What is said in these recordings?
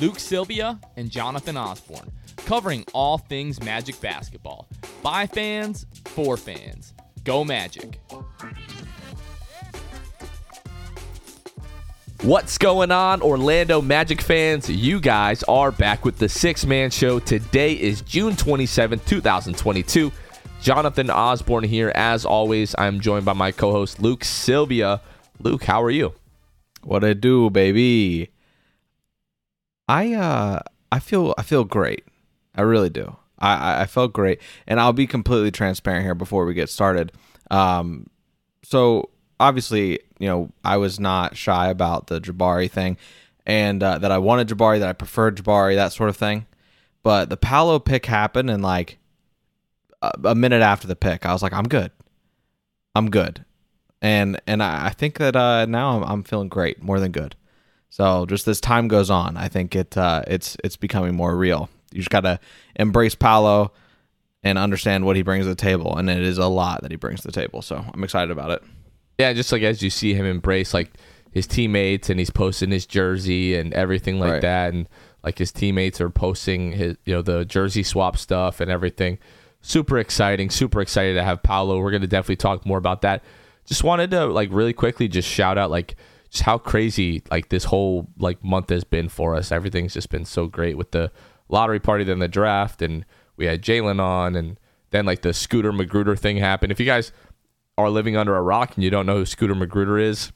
Luke Sylvia and Jonathan Osborne, covering all things Magic basketball. By fans, for fans. Go Magic. What's going on, Orlando Magic fans? You guys are back with the Sixth Man Show. Today is June 27th, 2022. Jonathan Osborne here. As always, I'm joined by my co host, Luke Sylvia. Luke, how are you? What I do, baby? I uh I feel I feel great. I really do. I I felt great, and I'll be completely transparent here before we get started. Um, so obviously, you know, I was not shy about the Jabari thing, and uh, that I wanted Jabari, that I preferred Jabari, that sort of thing. But the Paolo pick happened, and like a, a minute after the pick, I was like, I'm good. I'm good, and and I, I think that uh, now I'm, I'm feeling great, more than good. So just as time goes on, I think it uh, it's it's becoming more real. You just gotta embrace Paolo and understand what he brings to the table, and it is a lot that he brings to the table. So I'm excited about it. Yeah, just like as you see him embrace like his teammates, and he's posting his jersey and everything like Right. that, and like his teammates are posting his you know the jersey swap stuff and everything. Super exciting, super excited to have Paolo. We're gonna definitely talk more about that. Just wanted to like really quickly just shout out like just how crazy like this whole like month has been for us. Everything's just been so great with the lottery party, then the draft, and we had Jalen on, and then like the Scooter Magruder thing happened. If you guys are living under a rock and you don't know who Scooter Magruder is,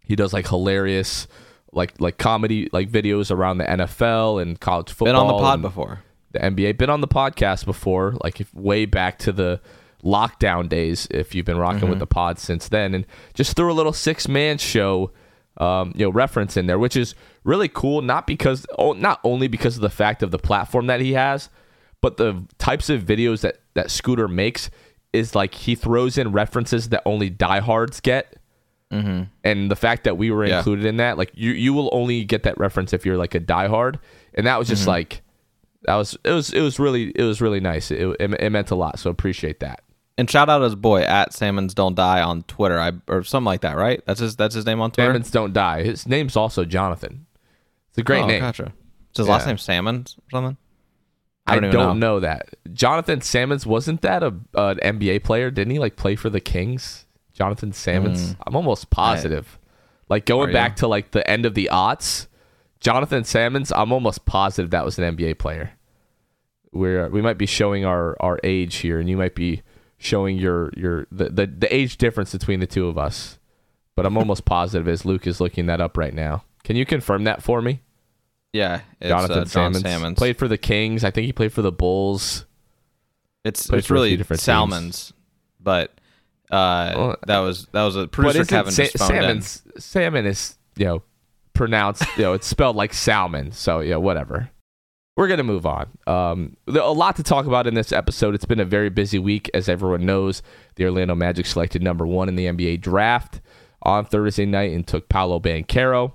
he does like hilarious like like comedy like videos around the NFL and college football. Been on the pod before. The NBA. Been on the podcast before, like if, way back to the lockdown days. If you've been rocking Mm-hmm. with the pod since then, and just threw a little six man show, um, you know, reference in there, which is really cool. Not because, oh, not only because of the fact of the platform that he has, but the types of videos that that Scooter makes is like he throws in references that only diehards get. And the fact that we were Yeah. included in that, like you, you will only get that reference if you're like a diehard, and that was just like, that was it was it was really it was really nice. It, it, it meant a lot, so appreciate that. And shout out his boy at Salmons Don't Die on Twitter, I or something like that, right? That's his that's his name on Twitter. Salmons don't die. His name's also Jonathan. It's a great oh, name. Gotcha. Is his last name Salmons or something? I don't don't, know. know. that. Jonathan Salmons wasn't that a an NBA player? Didn't he like play for the Kings? Jonathan Salmons. Mm. I'm almost positive. like going back you? to like the end of the aughts, Jonathan Salmons. I'm almost positive that was an NBA player. We're we might be showing our our age here, and you might be showing your your the the, the age difference between the two of us. But I'm almost positive as Luke is looking that up right now. Can you confirm that for me? Yeah, it's Jonathan uh, Salmons. Salmons. played for the Kings. I think he played for the Bulls. It's played it's for a few really different teams. Salmons, but uh, Well, that was that was a producer Kevin sa- just phoned in. salmon is you know pronounced you know it's spelled like salmon. So yeah, whatever. We're gonna move on. Um, a lot to talk about in this episode. It's been a very busy week, as everyone knows. The Orlando Magic selected number one in the NBA draft on Thursday night and took Paolo Banchero.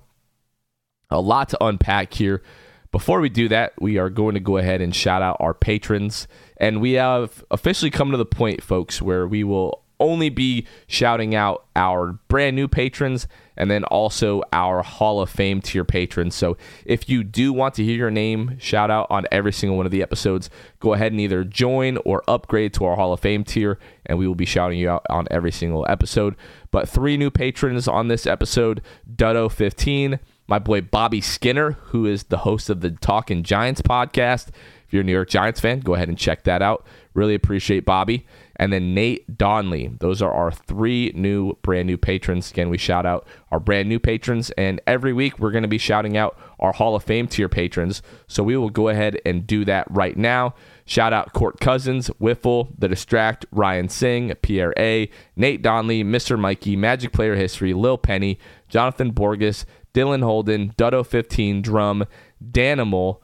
A lot to unpack here. Before we do that, we are going to go ahead and shout out our patrons. And we have officially come to the point, folks, where we will only be shouting out our brand new patrons and then also our Hall of Fame tier patrons. So if you do want to hear your name shout out on every single one of the episodes, go ahead and either join or upgrade to our Hall of Fame tier, and we will be shouting you out on every single episode. But three new patrons on this episode Dutto15, my boy Bobby Skinner, who is the host of the Talking Giants podcast. If you're a New York Giants fan, go ahead and check that out. Really appreciate Bobby. And then Nate Donley. Those are our three new, brand new patrons. Again, we shout out our brand new patrons. And every week, we're going to be shouting out our Hall of Fame tier patrons. So we will go ahead and do that right now. Shout out Court Cousins, Wiffle, The Distract, Ryan Singh, Pierre A, Nate Donley, Mr. Mikey, Magic Player History, Lil Penny, Jonathan Borges, Dylan Holden, Dutto15, Drum, Danimal,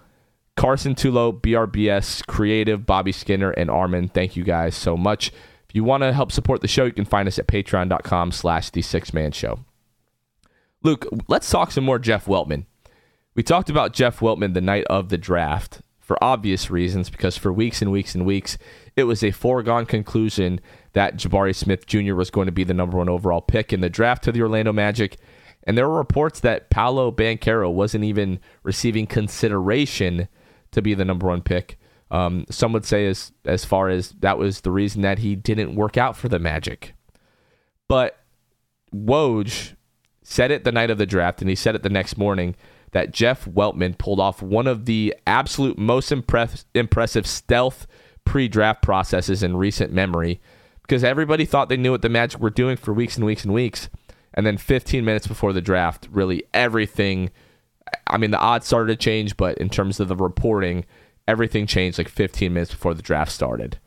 Carson Tulo, BRBS, Creative, Bobby Skinner, and Armin. Thank you guys so much. If you want to help support the show, you can find us at patreon.com slash the six man show. Luke, let's talk some more Jeff Weltman. We talked about Jeff Weltman the night of the draft for obvious reasons, because for weeks and weeks and weeks, it was a foregone conclusion that Jabari Smith Jr. was going to be the number one overall pick in the draft to the Orlando Magic. And there were reports that Paolo Banchero wasn't even receiving consideration to be the number one pick. Um, some would say as as far as that was the reason that he didn't work out for the Magic. But Woj said it the night of the draft, and he said it the next morning that Jeff Weltman pulled off one of the absolute most impress- impressive stealth pre-draft processes in recent memory, because everybody thought they knew what the Magic were doing for weeks and weeks and weeks, and then 15 minutes before the draft, really everything I mean, the odds started to change, but in terms of the reporting, everything changed like 15 minutes before the draft started.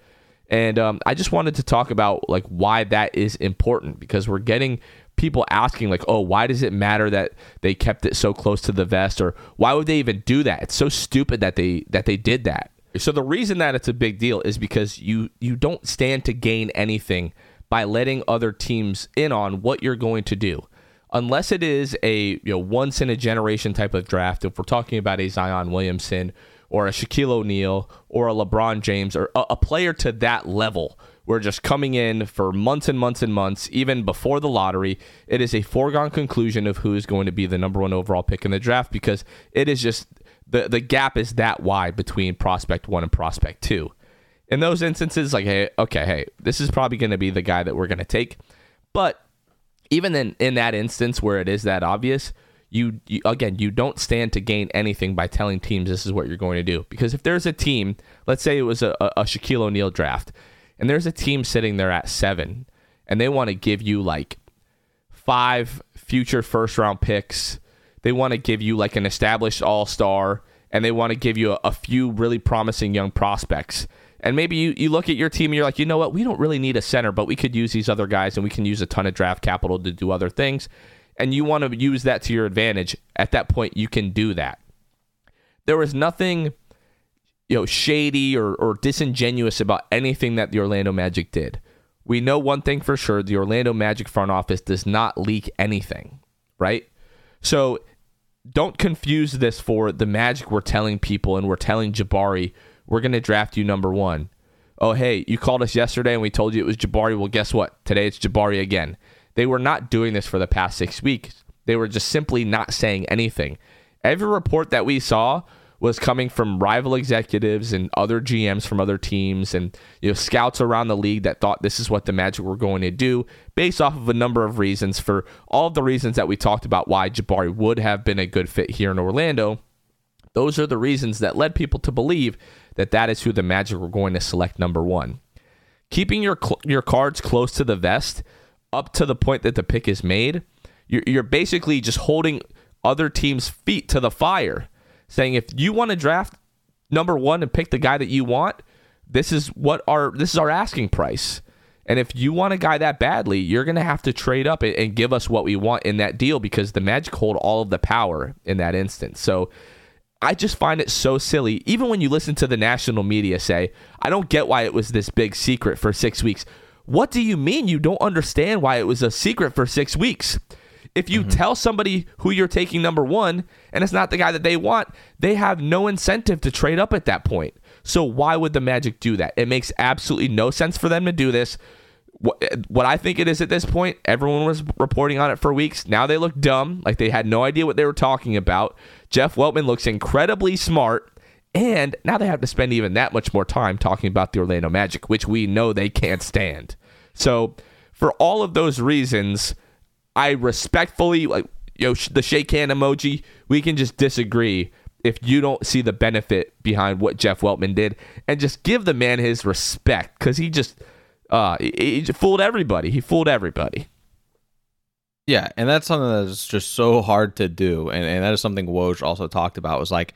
And um, I just wanted to talk about like why that is important because we're getting people asking like, "Oh, why does it matter that they kept it so close to the vest or why would they even do that? It's so stupid that they that they did that." So the reason that it's a big deal is because you you don't stand to gain anything by letting other teams in on what you're going to do unless it is a you know once in a generation type of draft, if we're talking about a Zion Williamson or a Shaquille O'Neal or a LeBron James or a, a player to that level, we're just coming in for months and months and months, even before the lottery. It is a foregone conclusion of who is going to be the number one overall pick in the draft because it is just the the gap is that wide between prospect one and prospect two. In those instances, like, hey, okay, hey, this is probably going to be the guy that we're going to take. But even in, in that instance where it is that obvious, you, you, again you don't stand to gain anything by telling teams this is what you're going to do. Because if there's a team let's say it was a, a shaquille o'neal draft and there's a team sitting there at seven and they want to give you like five future first round picks they want to give you like an established all-star and they want to give you a, a few really promising young prospects and maybe you, you look at your team and you're like, you know what, we don't really need a center, but we could use these other guys and we can use a ton of draft capital to do other things. And you want to use that to your advantage. At that point, you can do that. There was nothing, you know, shady or, or disingenuous about anything that the Orlando Magic did. We know one thing for sure: the Orlando Magic front office does not leak anything, right? So don't confuse this for the Magic we're telling people and we're telling Jabari we're going to draft you number one. Oh, hey, you called us yesterday and we told you it was Jabari. Well, guess what? Today it's Jabari again. They were not doing this for the past six weeks. They were just simply not saying anything. Every report that we saw was coming from rival executives and other GMs from other teams and you know scouts around the league that thought this is what the Magic were going to do based off of a number of reasons for all of the reasons that we talked about why Jabari would have been a good fit here in Orlando. Those are the reasons that led people to believe that that is who the Magic were going to select number one. Keeping your your cards close to the vest up to the point that the pick is made, you're, you're basically just holding other teams' feet to the fire, saying if you want to draft number one and pick the guy that you want, this is what our this is our asking price. And if you want a guy that badly, you're going to have to trade up and give us what we want in that deal because the Magic hold all of the power in that instance. So I just find it so silly. Even when you listen to the national media say, I don't get why it was this big secret for six weeks. What do you mean you don't understand why it was a secret for six weeks? If you mm-hmm. tell somebody who you're taking number one and it's not the guy that they want, they have no incentive to trade up at that point. So why would the Magic do that? It makes absolutely no sense for them to do this. What, what I think it is at this point, everyone was reporting on it for weeks. Now they look dumb, like they had no idea what they were talking about. Jeff Weltman looks incredibly smart, and now they have to spend even that much more time talking about the Orlando Magic, which we know they can't stand. So, for all of those reasons, I respectfully like you know the shake hand emoji. We can just disagree if you don't see the benefit behind what Jeff Weltman did, and just give the man his respect because he just uh, he, he fooled everybody. He fooled everybody. Yeah, and that's something that's just so hard to do, and, and that is something Woj also talked about. Was like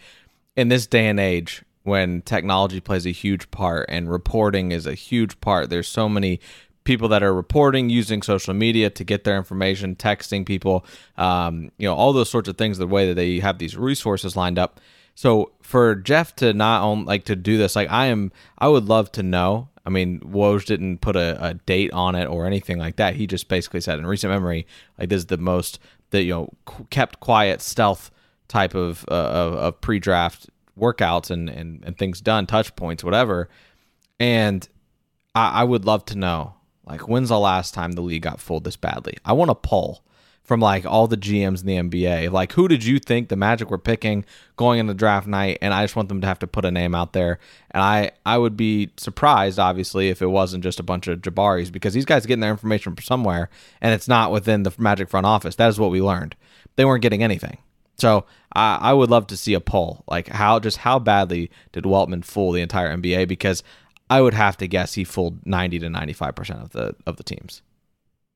in this day and age when technology plays a huge part and reporting is a huge part. There's so many people that are reporting using social media to get their information, texting people, um, you know, all those sorts of things. The way that they have these resources lined up. So for Jeff to not own, like to do this, like I am, I would love to know I mean, Woj didn't put a, a, date on it or anything like that. He just basically said in recent memory, like this is the most that you know kept quiet stealth type of uh, of, of pre-draft workouts and, and and things done, touch points, whatever. And I, I would love to know, like, when's the last time the league got fooled this badly? I want a poll from like all the GMs in the NBA. Like, who did you think the Magic were picking going into draft night? And I just want them to have to put a name out there. And I, I would be surprised, obviously, if it wasn't just a bunch of Jabaris because these guys are getting their information from somewhere and it's not within the Magic front office. That is what we learned. They weren't getting anything. So I, I would love to see a poll, like how just how badly did Weltman fool the entire NBA? Because I would have to guess he fooled ninety to ninety five percent of the of the teams.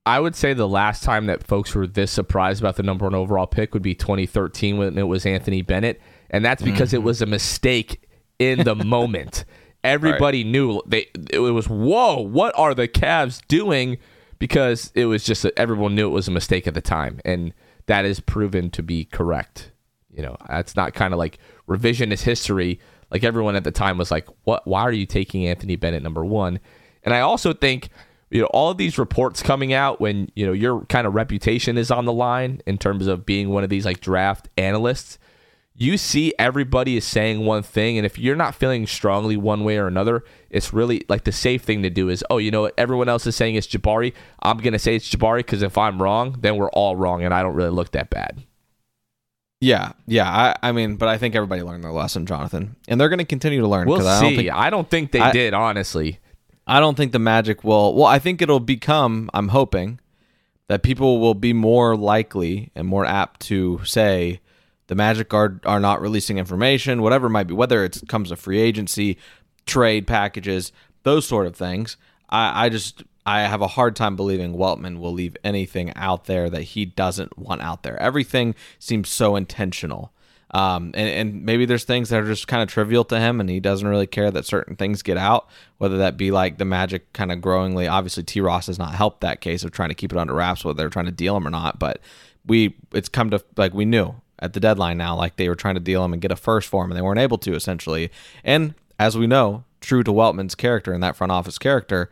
I would say the last time that folks were this surprised about the number one overall pick would be 2013 when it was Anthony Bennett, and that's because mm-hmm. it was a mistake in the moment. Everybody right. knew they it was whoa, what are the Cavs doing? Because it was just everyone knew it was a mistake at the time, and that is proven to be correct. You know, that's not kind of like revisionist history. Like everyone at the time was like, "What? Why are you taking Anthony Bennett number one?" And I also think you know all of these reports coming out when you know your kind of reputation is on the line in terms of being one of these like draft analysts you see everybody is saying one thing and if you're not feeling strongly one way or another it's really like the safe thing to do is oh you know what everyone else is saying it's jabari i'm going to say it's jabari because if i'm wrong then we're all wrong and i don't really look that bad yeah, yeah. I, I mean, but I think everybody learned their lesson, Jonathan, and they're going to continue to learn. We'll see. I don't think, I don't think they I, did, honestly. I don't think the Magic will. Well, I think it'll become. I'm hoping that people will be more likely and more apt to say the Magic are are not releasing information, whatever it might be, whether it comes to free agency, trade packages, those sort of things. I, I just I have a hard time believing Weltman will leave anything out there that he doesn't want out there. Everything seems so intentional. Um, and, and maybe there's things that are just kind of trivial to him, and he doesn't really care that certain things get out, whether that be like the magic kind of growingly. Obviously, T. Ross has not helped that case of trying to keep it under wraps, whether they're trying to deal him or not. But we, it's come to like we knew at the deadline now, like they were trying to deal him and get a first for him, and they weren't able to essentially. And as we know, true to Weltman's character and that front office character,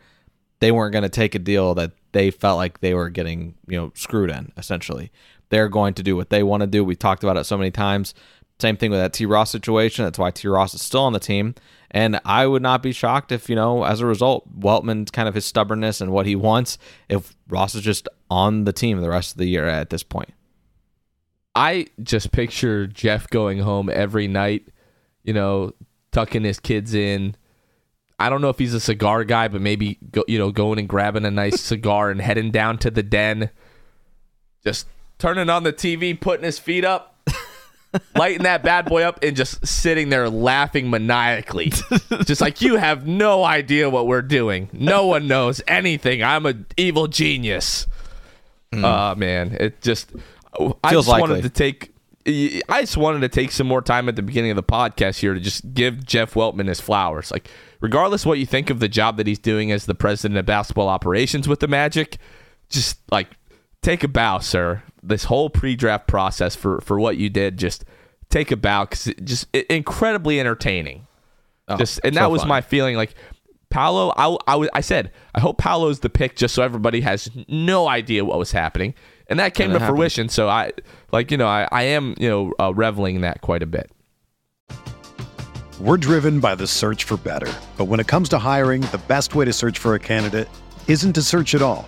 they weren't going to take a deal that they felt like they were getting, you know, screwed in essentially. They're going to do what they want to do. We've talked about it so many times. Same thing with that T. Ross situation. That's why T. Ross is still on the team. And I would not be shocked if, you know, as a result, Weltman kind of his stubbornness and what he wants, if Ross is just on the team the rest of the year at this point. I just picture Jeff going home every night, you know, tucking his kids in. I don't know if he's a cigar guy, but maybe go, you know, going and grabbing a nice cigar and heading down to the den, just turning on the TV, putting his feet up, lighting that bad boy up, and just sitting there laughing maniacally. just like, you have no idea what we're doing. No one knows anything. I'm an evil genius. Mm. Uh, man, it just, I just likely. wanted to take. I just wanted to take some more time at the beginning of the podcast here to just give Jeff Weltman his flowers. Like, regardless what you think of the job that he's doing as the president of basketball operations with the Magic, just like take a bow, sir. This whole pre-draft process for for what you did, just take a bow because just it, incredibly entertaining. Oh, just and so that was fun. my feeling. Like Paolo, I, I, I said I hope Paolo's the pick, just so everybody has no idea what was happening, and that came and to fruition. So I like you know I I am you know uh, reveling in that quite a bit. We're driven by the search for better, but when it comes to hiring, the best way to search for a candidate isn't to search at all.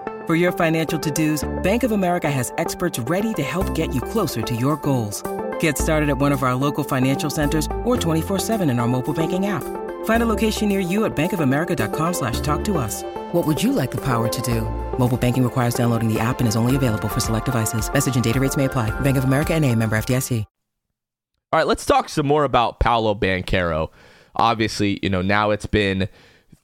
For your financial to-dos, Bank of America has experts ready to help get you closer to your goals. Get started at one of our local financial centers or 24-7 in our mobile banking app. Find a location near you at bankofamerica.com slash talk to us. What would you like the power to do? Mobile banking requires downloading the app and is only available for select devices. Message and data rates may apply. Bank of America and a member FDIC. All right, let's talk some more about Paolo Banchero. Obviously, you know, now it's been,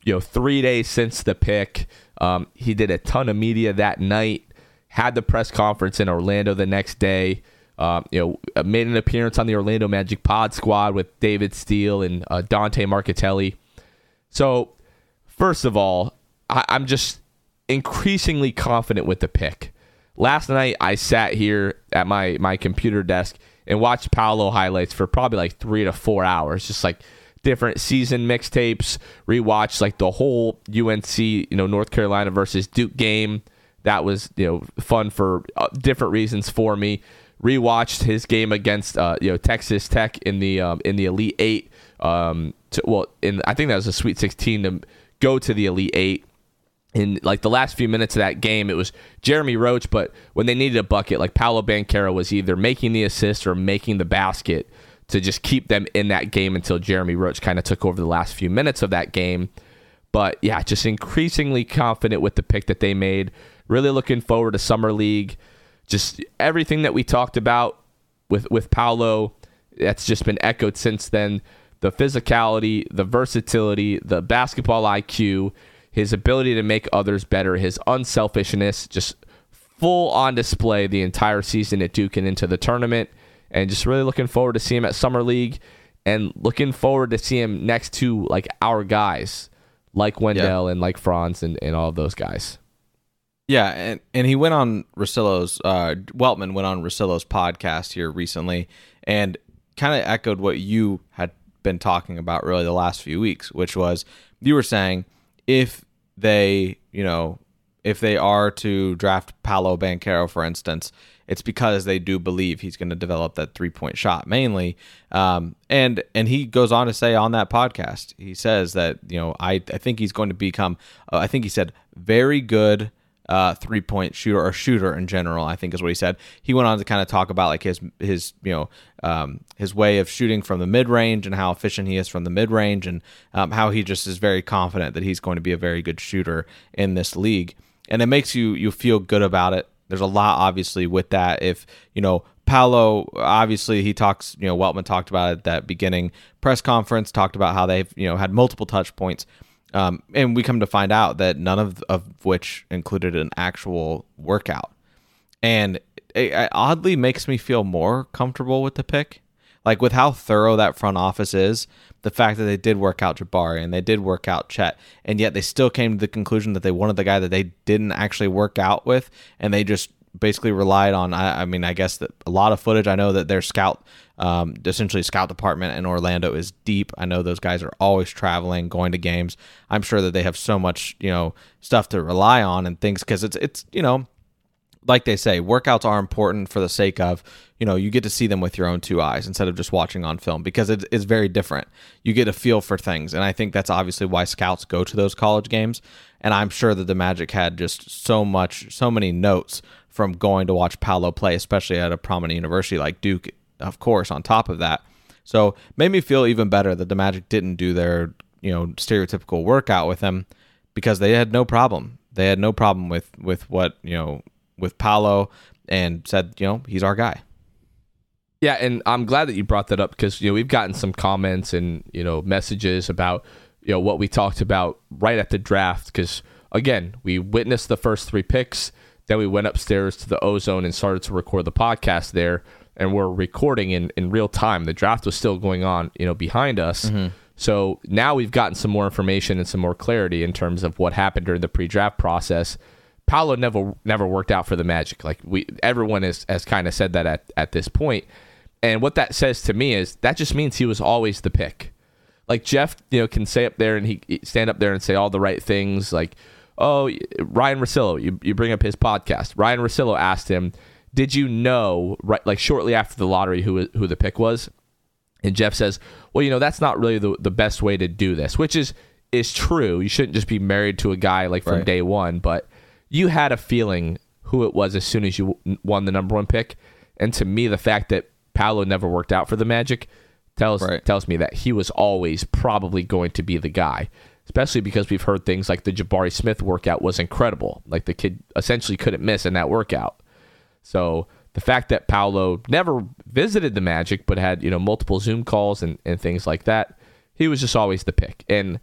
you know, three days since the pick. Um, he did a ton of media that night, had the press conference in Orlando the next day. Um, you know, made an appearance on the Orlando Magic Pod Squad with David Steele and uh, Dante Marchitelli. So, first of all, I- I'm just increasingly confident with the pick. Last night, I sat here at my my computer desk and watched Paolo highlights for probably like three to four hours, just like different season mixtapes, rewatched like the whole UNC, you know, North Carolina versus Duke game. That was, you know, fun for uh, different reasons for me. Rewatched his game against, uh, you know, Texas Tech in the um, in the Elite Eight. Um, to, well, in I think that was a Sweet 16 to go to the Elite Eight in like the last few minutes of that game, it was Jeremy Roach, but when they needed a bucket, like Paolo Banchero was either making the assist or making the basket to just keep them in that game until Jeremy Roach kind of took over the last few minutes of that game. But yeah, just increasingly confident with the pick that they made. Really looking forward to summer league. Just everything that we talked about with with Paolo, that's just been echoed since then. The physicality, the versatility, the basketball IQ his ability to make others better, his unselfishness, just full on display the entire season at Duke and into the tournament. And just really looking forward to see him at Summer League and looking forward to see him next to like our guys, like Wendell yeah. and like Franz and, and all those guys. Yeah, and, and he went on Russillo's uh Weltman went on Russillo's podcast here recently and kind of echoed what you had been talking about really the last few weeks, which was you were saying if they, you know, if they are to draft Paolo Banchero, for instance, it's because they do believe he's going to develop that three point shot mainly. Um, and and he goes on to say on that podcast, he says that you know I I think he's going to become uh, I think he said very good uh, three point shooter or shooter in general. I think is what he said. He went on to kind of talk about like his his you know um, his way of shooting from the mid range and how efficient he is from the mid range and um, how he just is very confident that he's going to be a very good shooter in this league. And it makes you you feel good about it. There's a lot obviously with that. If you know Paolo, obviously, he talks. You know, Weltman talked about it at that beginning press conference. Talked about how they've you know had multiple touch points um, and we come to find out that none of, of which included an actual workout. And it, it oddly makes me feel more comfortable with the pick. Like with how thorough that front office is, the fact that they did work out Jabari and they did work out Chet, and yet they still came to the conclusion that they wanted the guy that they didn't actually work out with, and they just basically relied on. I, I mean, I guess that a lot of footage. I know that their scout, um, essentially scout department in Orlando is deep. I know those guys are always traveling, going to games. I'm sure that they have so much, you know, stuff to rely on and things because it's it's you know, like they say, workouts are important for the sake of you know you get to see them with your own two eyes instead of just watching on film because it's very different. You get a feel for things, and I think that's obviously why scouts go to those college games. And I'm sure that the Magic had just so much, so many notes from going to watch Paolo play, especially at a prominent university like Duke, of course, on top of that. So made me feel even better that the Magic didn't do their, you know, stereotypical workout with him because they had no problem. They had no problem with with what, you know, with Paolo and said, you know, he's our guy. Yeah, and I'm glad that you brought that up because you know we've gotten some comments and you know messages about you know what we talked about right at the draft because again we witnessed the first three picks, then we went upstairs to the ozone and started to record the podcast there, and we're recording in in real time. The draft was still going on, you know, behind us. Mm-hmm. So now we've gotten some more information and some more clarity in terms of what happened during the pre-draft process. Paolo never never worked out for the Magic. Like we everyone has has kind of said that at at this point. And what that says to me is that just means he was always the pick. Like Jeff, you know, can say up there and he stand up there and say all the right things. Like, oh, Ryan Russillo, you, you bring up his podcast. Ryan Russillo asked him, "Did you know right like shortly after the lottery who who the pick was?" And Jeff says, "Well, you know, that's not really the the best way to do this," which is is true. You shouldn't just be married to a guy like from Right. day one, but you had a feeling who it was as soon as you won the number one pick. And to me, the fact that Paolo never worked out for the Magic tells Right. tells me that he was always probably going to be the guy. Especially because we've heard things like the Jabari Smith workout was incredible. Like the kid essentially couldn't miss in that workout. So the fact that Paolo never visited the Magic but had, you know, multiple Zoom calls and, and things like that, he was just always the pick. And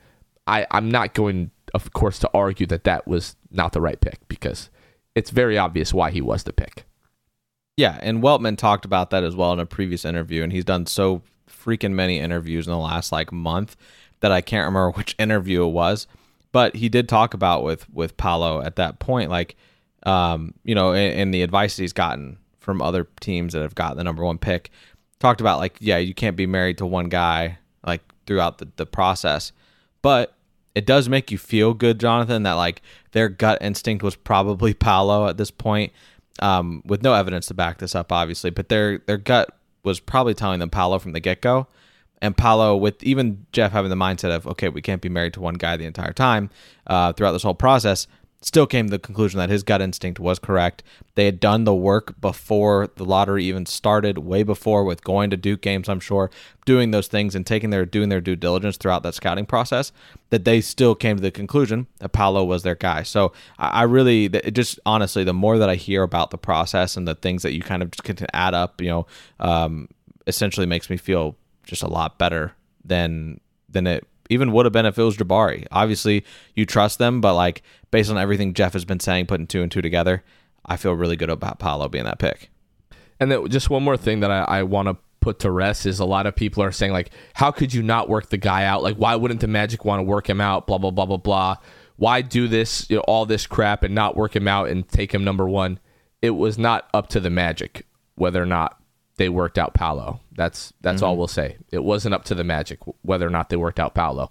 I, I'm not going, of course, to argue that that was not the right pick because it's very obvious why he was the pick. Yeah, and Weltman talked about that as well in a previous interview, and he's done so freaking many interviews in the last like month that I can't remember which interview it was. But he did talk about with with Paolo at that point, like, um, you know, and, and the advice he's gotten from other teams that have got the number one pick. Talked about like, yeah, you can't be married to one guy like throughout the, the process, but it does make you feel good, Jonathan, that like their gut instinct was probably Paolo at this point, um, with no evidence to back this up, obviously. But their their gut was probably telling them Paolo from the get go, and Paolo with even Jeff having the mindset of okay, we can't be married to one guy the entire time uh, throughout this whole process. Still came to the conclusion that his gut instinct was correct. They had done the work before the lottery even started, way before with going to Duke games, I'm sure, doing those things and taking their doing their due diligence throughout that scouting process. That they still came to the conclusion that Paolo was their guy. So I, I really, just honestly, the more that I hear about the process and the things that you kind of just can add up, you know, um, essentially makes me feel just a lot better than than it even would have been if it was Jabari. Obviously, you trust them, but like based on everything Jeff has been saying, putting two and two together, I feel really good about Paolo being that pick. And then just one more thing that I, I want to put to rest is a lot of people are saying like, how could you not work the guy out? Like, why wouldn't the Magic want to work him out? Blah blah blah blah blah. Why do this, you know, all this crap and not work him out and take him number one? It was not up to the Magic whether or not they worked out Paolo. That's that's all mm-hmm. we'll say. It wasn't up to the Magic whether or not they worked out Paolo.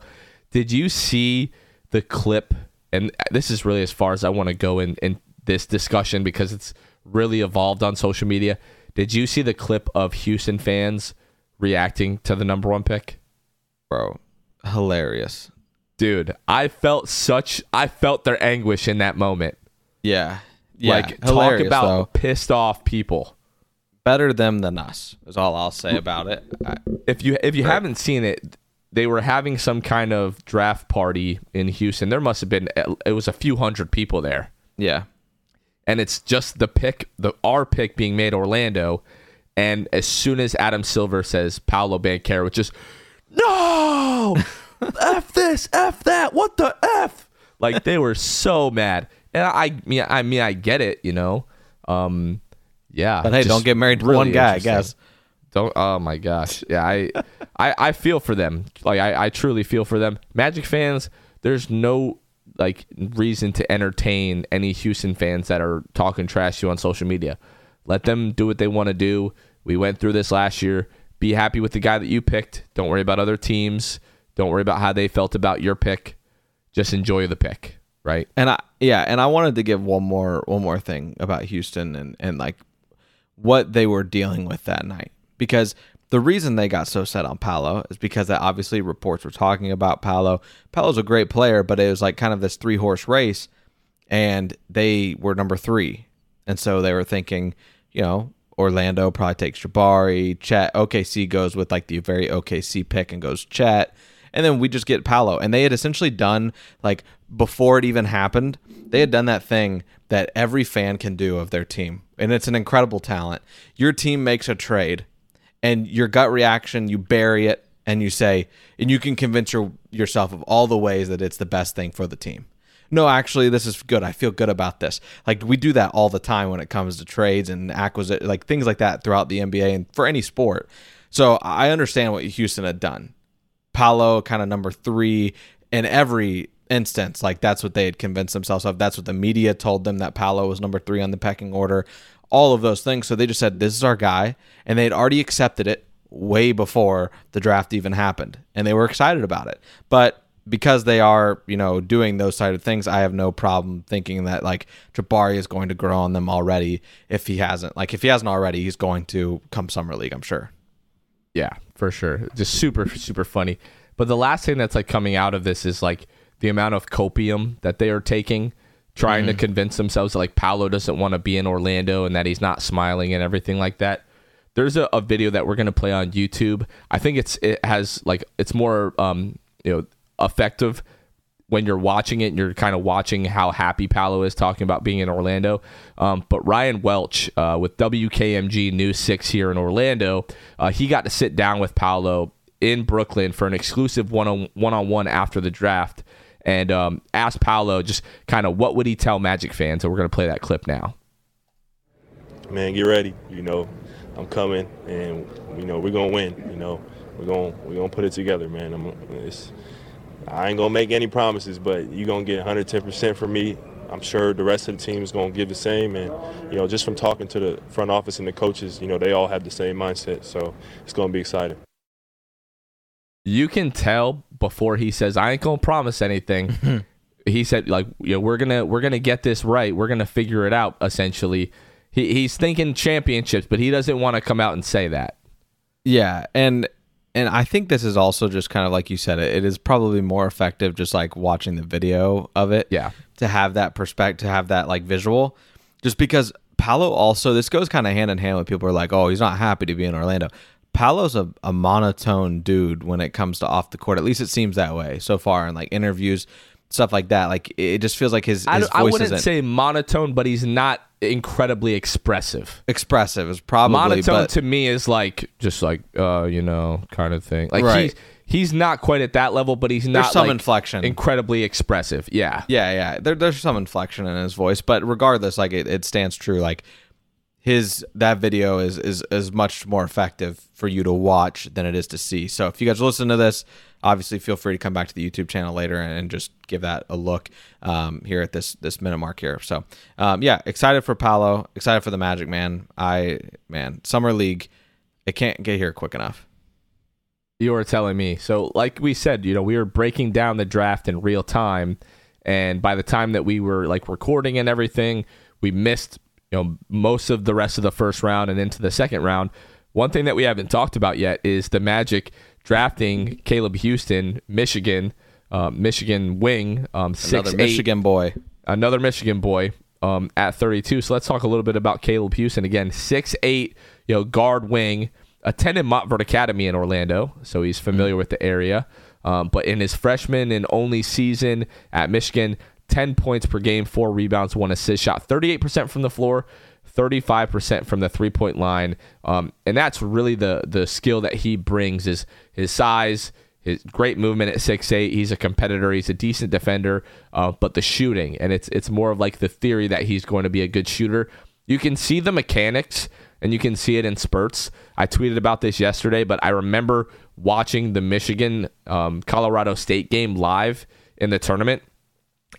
Did you see the clip? And uh, this is really as far as I want to go in in this discussion because it's really evolved on social media. Did you see the clip of Houston fans reacting to the number one pick? Bro, hilarious. Dude, I felt such I felt their anguish in that moment. Yeah. Yeah. like talk about though. pissed off people. Better them than us is all I'll say about it. I, if you if you haven't seen it, they were having some kind of draft party in Houston. There must have been it was a few hundred people there, yeah. and it's just the pick, the our pick being made Orlando, and as soon as Adam Silver says Paolo Banchero, it's just no, f this, f that, what the f? Like they were so mad, and I mean, I mean, I get it, you know, um, yeah. But hey, don't get married to really one guy, I guess. Don't. Oh my gosh. Yeah, I, I, I feel for them. Like I, I truly feel for them. Magic fans. There's no like reason to entertain any Houston fans that are talking trash to you on social media. Let them do what they want to do. We went through this last year. Be happy with the guy that you picked. Don't worry about other teams. Don't worry about how they felt about your pick. Just enjoy the pick, right? And I yeah, and I wanted to give one more one more thing about Houston and and like what they were dealing with that night because the reason they got so set on Paolo is because that obviously reports were talking about Paolo. Paolo's a great player, but it was like kind of this three horse race, and they were number three And so they were thinking, you know, Orlando probably takes Jabari, Chet, OKC goes with like the very OKC pick and goes Chet. And then we just get Paolo. And they had essentially done like before it even happened, they had done that thing that every fan can do of their team. And it's an incredible talent. Your team makes a trade and your gut reaction, you bury it and you say, and you can convince your, yourself of all the ways that it's the best thing for the team. No, actually, this is good. I feel good about this. Like we do that all the time when it comes to trades and acquisition, like things like that throughout the NBA and for any sport. So I understand what Houston had done. Paolo, kind of number three in every instance. Like that's what they had convinced themselves of. That's what the media told them that Paolo was number three on the pecking order. All of those things. So they just said, "This is our guy," and they had already accepted it way before the draft even happened, and they were excited about it. But because they are, you know, doing those side of things, I have no problem thinking that like Jabari is going to grow on them already. If he hasn't, like if he hasn't already, he's going to come summer league. I'm sure. Yeah, for sure. Just super, super funny. But the last thing that's like coming out of this is like the amount of copium that they are taking, trying mm-hmm. to convince themselves that like Paolo doesn't want to be in Orlando and that he's not smiling and everything like that. There's a, a video that we're gonna play on YouTube. I think it's it has like it's more um you know effective when you're watching it and you're kind of watching how happy Paolo is talking about being in Orlando. Um, but Ryan Welch uh, with WKMG News 6 here in Orlando, uh, he got to sit down with Paolo in Brooklyn for an exclusive one on one after the draft and um, asked Paolo just kind of what would he tell Magic fans. So we're going to play that clip now. Man, get ready. You know, I'm coming and, you know, we're going to win. You know, we're going we're gonna put it together, man. I'm, it's, I ain't gonna make any promises, but you're gonna get 110% from me. I'm sure the rest of the team is gonna give the same, and you know, just from talking to the front office and the coaches, you know, they all have the same mindset, so it's gonna be exciting. You can tell before he says, "I ain't gonna promise anything." he said, "Like, you know, we're gonna we're gonna get this right. We're gonna figure it out." Essentially, he he's thinking championships, but he doesn't want to come out and say that. Yeah, and and I think this is also just kind of like you said it, it is probably more effective just like watching the video of it. Yeah. To have that perspective, to have that like visual. Just because Paolo also this goes kind of hand in hand with people are like, "Oh, he's not happy to be in Orlando." Paolo's a, a monotone dude when it comes to off the court. At least it seems that way so far in like interviews, stuff like that. Like it just feels like his, his I, voice I wouldn't isn't say monotone, but he's not incredibly expressive. expressive. Is probably monotone but, to me is like just like uh you know kind of thing. Like Right. he's he's not quite at that level, but he's not some like, inflection. incredibly expressive. Yeah. Yeah, yeah. There, there's some inflection in his voice, but regardless, like it, it stands true. Like his that video is is is much more effective for you to watch than it is to see. So if you guys listen to this, obviously feel free to come back to the YouTube channel later and, and just give that a look um, here at this this minute mark here. So um, yeah, excited for Paolo, excited for the Magic man. I man, summer league, it can't get here quick enough. You were telling me. So like we said, you know, we were breaking down the draft in real time and by the time that we were like recording and everything, we missed you know most of the rest of the first round and into the second round. One thing that we haven't talked about yet is the Magic drafting Caleb Houstan, Michigan, uh, Michigan wing, um, six Another Michigan boy. another Michigan boy um, at 32. So let's talk a little bit about Caleb Houstan again. Six eight, you know, guard wing, attended Montverde Academy in Orlando, so he's familiar with the area. Um, but in his freshman and only season at Michigan, 10 points per game, four rebounds, one assist, shot 38% from the floor. 35% from the three point line. Um, and that's really the the skill that he brings is his size, his great movement at six eight. He's a competitor. He's a decent defender, uh, but the shooting and it's it's more of like the theory that he's going to be a good shooter. You can see the mechanics and you can see it in spurts. I tweeted about this yesterday, but I remember watching the Michigan um, Colorado State game live in the tournament,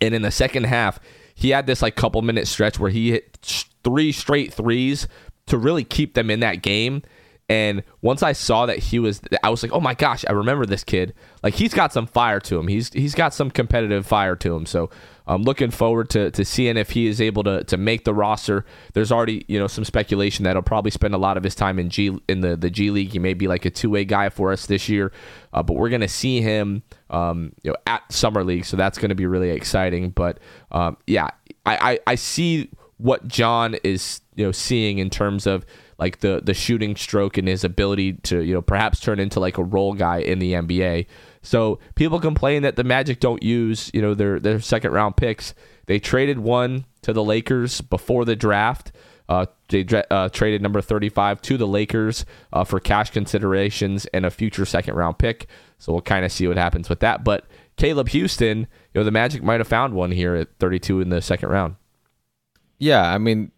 and in the second half, he had this like couple minute stretch where he hit three straight threes to really keep them in that game. And once I saw that he was, I was like, oh my gosh, I remember this kid. Like he's got some fire to him. He's he's got some competitive fire to him. So I'm looking forward to to seeing if he is able to to make the roster. There's already you know some speculation that he'll probably spend a lot of his time in G in the the G League. He may be like a two way guy for us this year, uh, but we're gonna see him um, you know at summer league. So that's gonna be really exciting. But um, yeah, I, I I see what John is you know seeing in terms of like the the shooting stroke and his ability to you know perhaps turn into like a role guy in the NBA. So people complain that the Magic don't use you know their their second round picks. They traded one to the Lakers before the draft. Uh, they uh, traded number 35 to the Lakers uh, for cash considerations and a future second round pick. So we'll kind of see what happens with that. But Caleb Houstan, you know, the Magic might have found one here at 32 in the second round. Yeah, I mean,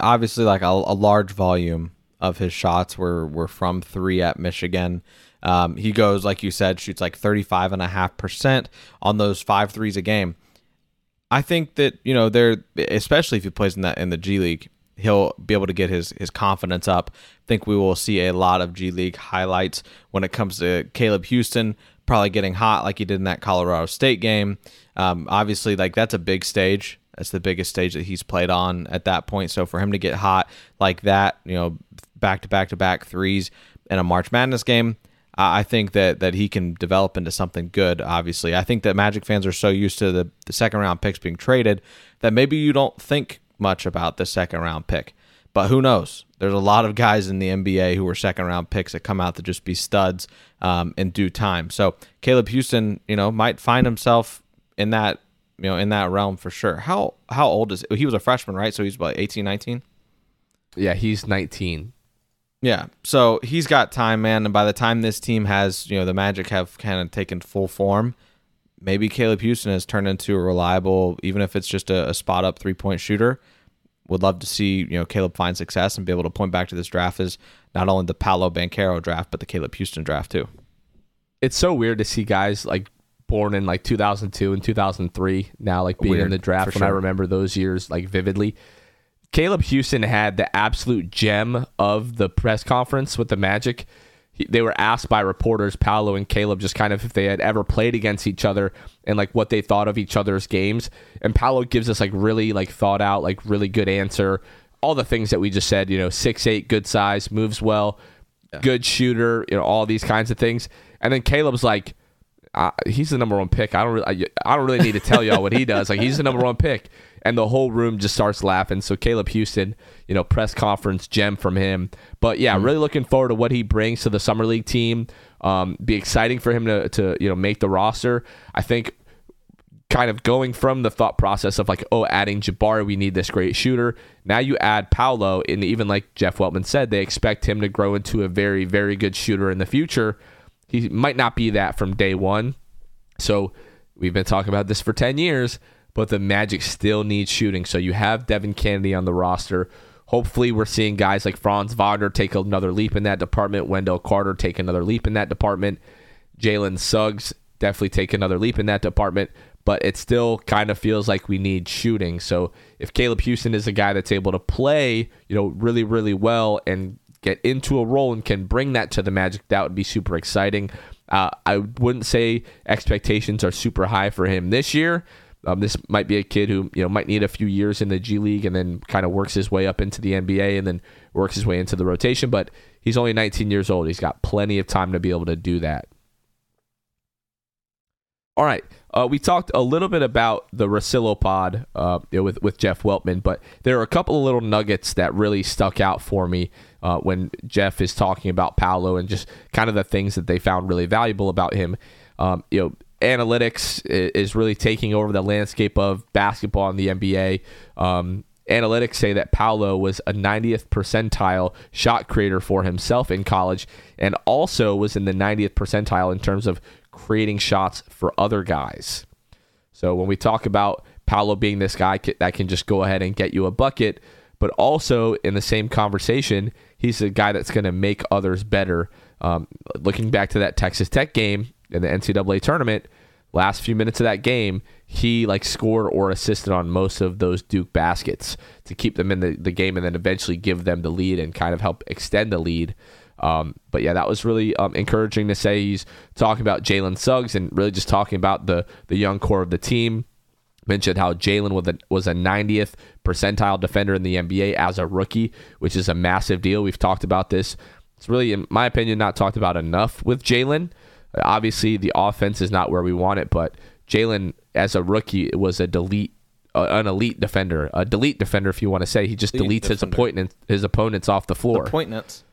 obviously, like a, a large volume of his shots were were from three at Michigan. Um, he goes, like you said, shoots like 35.5% on those five threes a game. I think that, you know, they're, especially if he plays in that in the G League, he'll be able to get his his confidence up. I think we will see a lot of G League highlights when it comes to Caleb Houstan probably getting hot like he did in that Colorado State game. Um, obviously, like that's a big stage. That's the biggest stage that he's played on at that point. So for him to get hot like that, you know, back to back to back threes in a March Madness game, I think that that he can develop into something good. Obviously, I think that Magic fans are so used to the, the second round picks being traded that maybe you don't think much about the second round pick. But who knows? There's a lot of guys in the NBA who were second round picks that come out to just be studs um, in due time. So Caleb Houstan, you know, might find himself in that, you know, in that realm for sure. How how old is he? he? Was a freshman, right? So he's about 18, 19? Yeah, he's 19. Yeah. So he's got time, man. And by the time this team has, you know, the Magic have kind of taken full form, maybe Caleb Houstan has turned into a reliable, even if it's just a, a spot up three point shooter. Would love to see you know Caleb find success and be able to point back to this draft as not only the Paolo Banchero draft but the Caleb Houstan draft too. It's so weird to see guys like born in like 2002 and 2003 now like being weird, in the draft when sure. I remember those years like vividly. Caleb Houstan had the absolute gem of the press conference with the Magic they were asked by reporters, Paolo and Caleb, just kind of if they had ever played against each other and like what they thought of each other's games. And Paolo gives us like really like thought out, like really good answer. All the things that we just said, you know, six eight, good size, moves well, yeah. good shooter, you know, all these kinds of things. And then Caleb's like, uh, he's the number one pick. I don't really, I, I don't really need to tell y'all what he does. Like he's the number one pick and the whole room just starts laughing. So Caleb Houstan, you know, press conference gem from him. But yeah, mm-hmm. really looking forward to what he brings to the summer league team. Um, be exciting for him to to you know make the roster. I think kind of going from the thought process of like, oh, adding Jabari, we need this great shooter. Now you add Paolo, and even like Jeff Weltman said, they expect him to grow into a very, very good shooter in the future. He might not be that from day one. So we've been talking about this for 10 years but the Magic still need shooting. So you have Devin Cannady on the roster. Hopefully, we're seeing guys like Franz Wagner take another leap in that department. Wendell Carter take another leap in that department. Jalen Suggs definitely take another leap in that department. But it still kind of feels like we need shooting. So if Caleb Houstan is a guy that's able to play, you know, really, really well and get into a role and can bring that to the Magic, that would be super exciting. Uh, I wouldn't say expectations are super high for him this year, um, this might be a kid who you know might need a few years in the G League and then kind of works his way up into the NBA and then works his way into the rotation. But he's only 19 years old. He's got plenty of time to be able to do that. All right, uh, we talked a little bit about the Russillo pod uh, with with Jeff Weltman, but there are a couple of little nuggets that really stuck out for me uh, when Jeff is talking about Paolo and just kind of the things that they found really valuable about him. Um, you know, analytics is really taking over the landscape of basketball in the NBA. Um, analytics say that Paolo was a 90th percentile shot creator for himself in college and also was in the 90th percentile in terms of creating shots for other guys. So when we talk about Paolo being this guy that can just go ahead and get you a bucket, but also in the same conversation, he's a guy that's going to make others better. Um, looking back to that Texas Tech game, in the NCAA tournament, last few minutes of that game, he like scored or assisted on most of those Duke baskets to keep them in the, the game and then eventually give them the lead and kind of help extend the lead. Um, but yeah, that was really um, encouraging to say. He's talking about Jalen Suggs and really just talking about the the young core of the team. Mentioned how Jalen was a, was a 90th percentile defender in the NBA as a rookie, which is a massive deal. We've talked about this. It's really, in my opinion, not talked about enough with Jalen. Obviously, the offense is not where we want it, but Jalen, as a rookie, was a delete uh, an elite defender, a delete defender, if you want to say. He just Elite deletes his defender. appointment, his opponents off the floor. Appointments.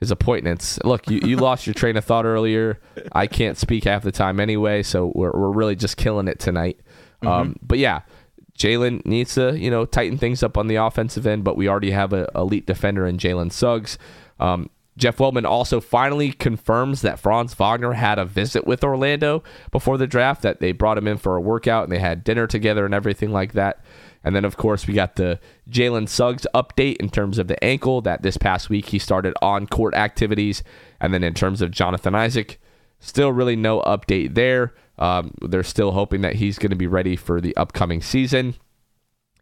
his appointments. Look, you, you lost your train of thought earlier. I can't speak half the time anyway, so we're we're really just killing it tonight. Um, but yeah, Jalen needs to you know tighten things up on the offensive end, but we already have a elite defender in Jalen Suggs. Um, Jeff Weltman also finally confirms that Franz Wagner had a visit with Orlando before the draft, that they brought him in for a workout and they had dinner together and everything like that. And then, of course, we got the Jalen Suggs update in terms of the ankle that this past week he started on court activities. And then in terms of Jonathan Isaac, still really no update there. Um, they're still hoping that he's going to be ready for the upcoming season.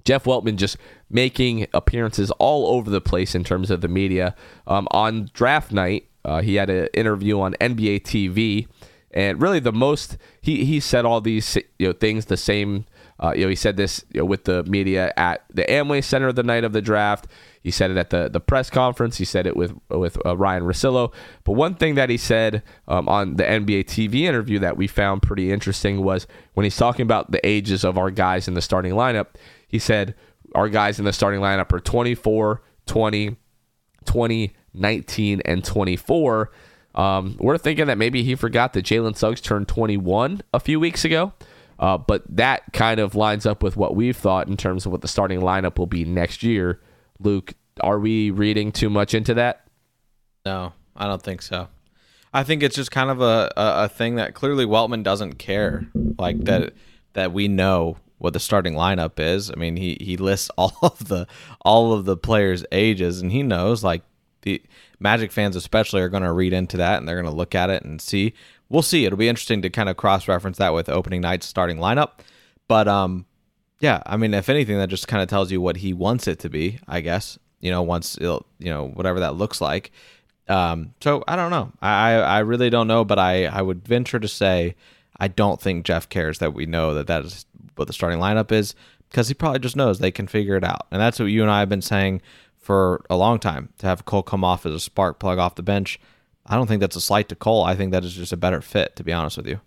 Jeff Weltman just making appearances all over the place in terms of the media. Um, on draft night, uh, he had an interview on NBA TV, and really the most he he said all these you know things the same. Uh, you know, he said this you know, with the media at the Amway Center the night of the draft. He said it at the, the press conference. He said it with with uh, Ryan Russillo. But one thing that he said um, on the NBA TV interview that we found pretty interesting was when he's talking about the ages of our guys in the starting lineup. He said our guys in the starting lineup are 24, 20, 20, 19, and 24. Um, we're thinking that maybe he forgot that Jalen Suggs turned 21 a few weeks ago. Uh, but that kind of lines up with what we've thought in terms of what the starting lineup will be next year. Luke, are we reading too much into that? No, I don't think so. I think it's just kind of a, a, a thing that clearly Weltman doesn't care. Like that that we know what the starting lineup is. I mean, he, he lists all of the all of the players' ages and he knows like the Magic fans especially are going to read into that and they're going to look at it and see. We'll see. It'll be interesting to kind of cross reference that with opening night's starting lineup. But um yeah, I mean, if anything, that just kind of tells you what he wants it to be, I guess. You know, once it'll, you know, whatever that looks like. Um, so I don't know. I I really don't know, but I I would venture to say I don't think Jeff cares that we know that that is what the starting lineup is because he probably just knows they can figure it out, and that's what you and I have been saying for a long time. To have Cole come off as a spark plug off the bench, I don't think that's a slight to Cole. I think that is just a better fit, to be honest with you.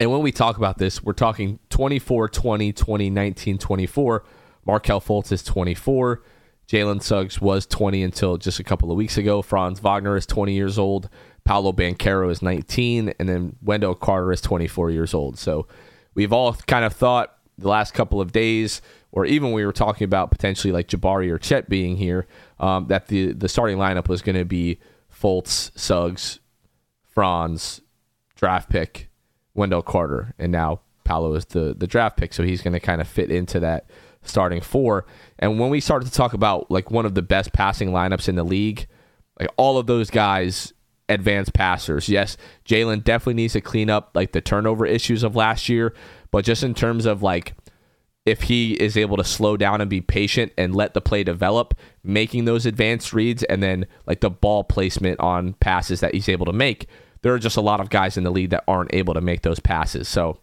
And when we talk about this, we're talking 24, 20, 20, 19, 24. Markelle Fultz is 24. Jalen Suggs was 20 until just a couple of weeks ago. Franz Wagner is 20 years old. Paolo Banchero is 19. And then Wendell Carter is 24 years old. So we've all kind of thought the last couple of days, or even we were talking about potentially like Jabari or Chet being here, um, that the, the starting lineup was going to be Fultz, Suggs, Franz, draft pick, Wendell Carter, and now Paolo is the the draft pick, so he's going to kind of fit into that starting four. And when we started to talk about like one of the best passing lineups in the league, like all of those guys advanced passers. Yes, Jalen definitely needs to clean up like the turnover issues of last year, but just in terms of like if he is able to slow down and be patient and let the play develop, making those advanced reads and then like the ball placement on passes that he's able to make, there are just a lot of guys in the league that aren't able to make those passes. So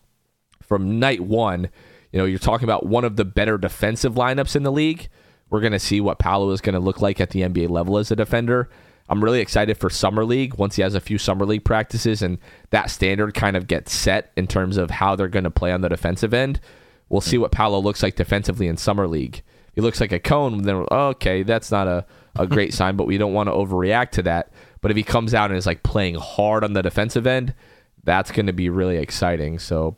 from night one, you know, you're talking about one of the better defensive lineups in the league. We're going to see what Paolo is going to look like at the NBA level as a defender. I'm really excited for Summer League once he has a few Summer League practices and that standard kind of gets set in terms of how they're going to play on the defensive end. We'll see what Paolo looks like defensively in Summer League. He looks like a cone, then okay, that's not a, a great sign, but we don't want to overreact to that. But if he comes out and is like playing hard on the defensive end, that's going to be really exciting. So,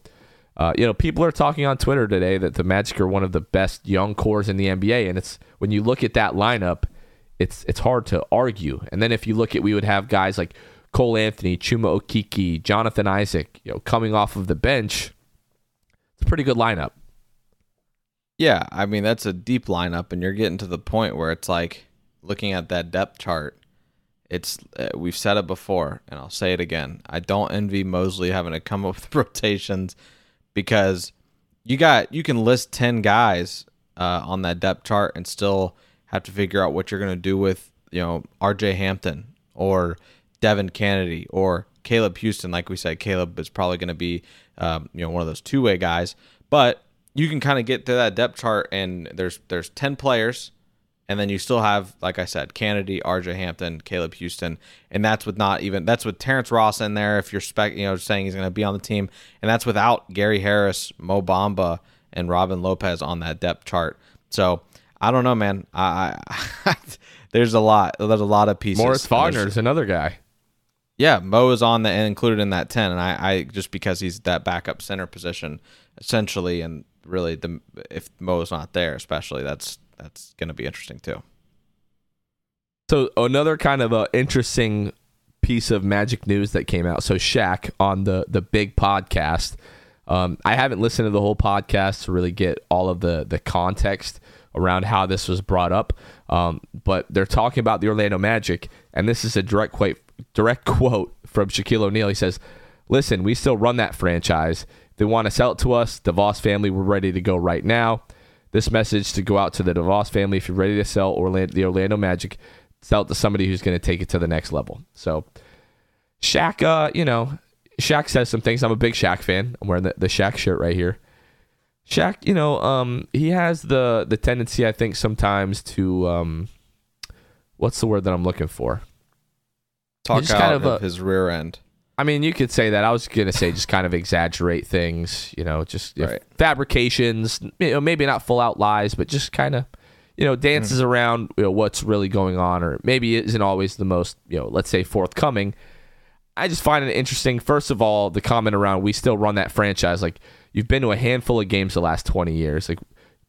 uh, you know, people are talking on Twitter today that the Magic are one of the best young cores in the NBA, and it's when you look at that lineup, it's it's hard to argue. And then if you look at, we would have guys like Cole Anthony, Chuma Okeke, Jonathan Isaac, you know, coming off of the bench. It's a pretty good lineup. Yeah, I mean that's a deep lineup, and you're getting to the point where it's like looking at that depth chart. It's uh, we've said it before, and I'll say it again. I don't envy Mosley having to come up with rotations because you got you can list ten guys uh, on that depth chart and still have to figure out what you're gonna do with you know R.J. Hampton or Devin Cannady or Caleb Houstan. Like we said, Caleb is probably gonna be um, you know one of those two way guys, but you can kind of get to that depth chart and there's there's 10 players and then you still have like I said Cannady, RJ Hampton, Caleb Houstan and that's with not even that's with Terrence Ross in there if you're spec you know saying he's going to be on the team and that's without Gary Harris, Mo Bamba and Robin Lopez on that depth chart. So I don't know, man. I, I there's a lot. There's a lot of pieces. Moritz Wagner is another guy. Yeah, Mo is on the included in that ten, and I, I just because he's that backup center position essentially, and really the if Mo's not there, especially that's that's going to be interesting too. So another kind of a interesting piece of magic news that came out. So Shaq on the the big podcast. Um, I haven't listened to the whole podcast to really get all of the the context around how this was brought up. Um, but they're talking about the Orlando Magic, and this is a direct quote, direct quote from Shaquille O'Neal. He says, "Listen, we still run that franchise. If they want to sell it to us, the Voss family, we're ready to go right now. This message to go out to the DeVos family: if you're ready to sell Orlando, the Orlando Magic, sell it to somebody who's going to take it to the next level." So, Shaq, uh, you know, Shaq says some things. I'm a big Shaq fan. I'm wearing the, the Shaq shirt right here. Shaq, you know, um, he has the the tendency, I think, sometimes to um, what's the word that I'm looking for? Talk out kind of, of a- his rear end. I mean, you could say that. I was gonna say just kind of exaggerate things, you know, just Right. fabrications, you know, maybe not full out lies, but just kind of, you know, dances Mm. around you know, what's really going on, or maybe isn't always the most, you know, let's say forthcoming. I just find it interesting. First of all, the comment around we still run that franchise. Like you've been to a handful of games the last twenty years. Like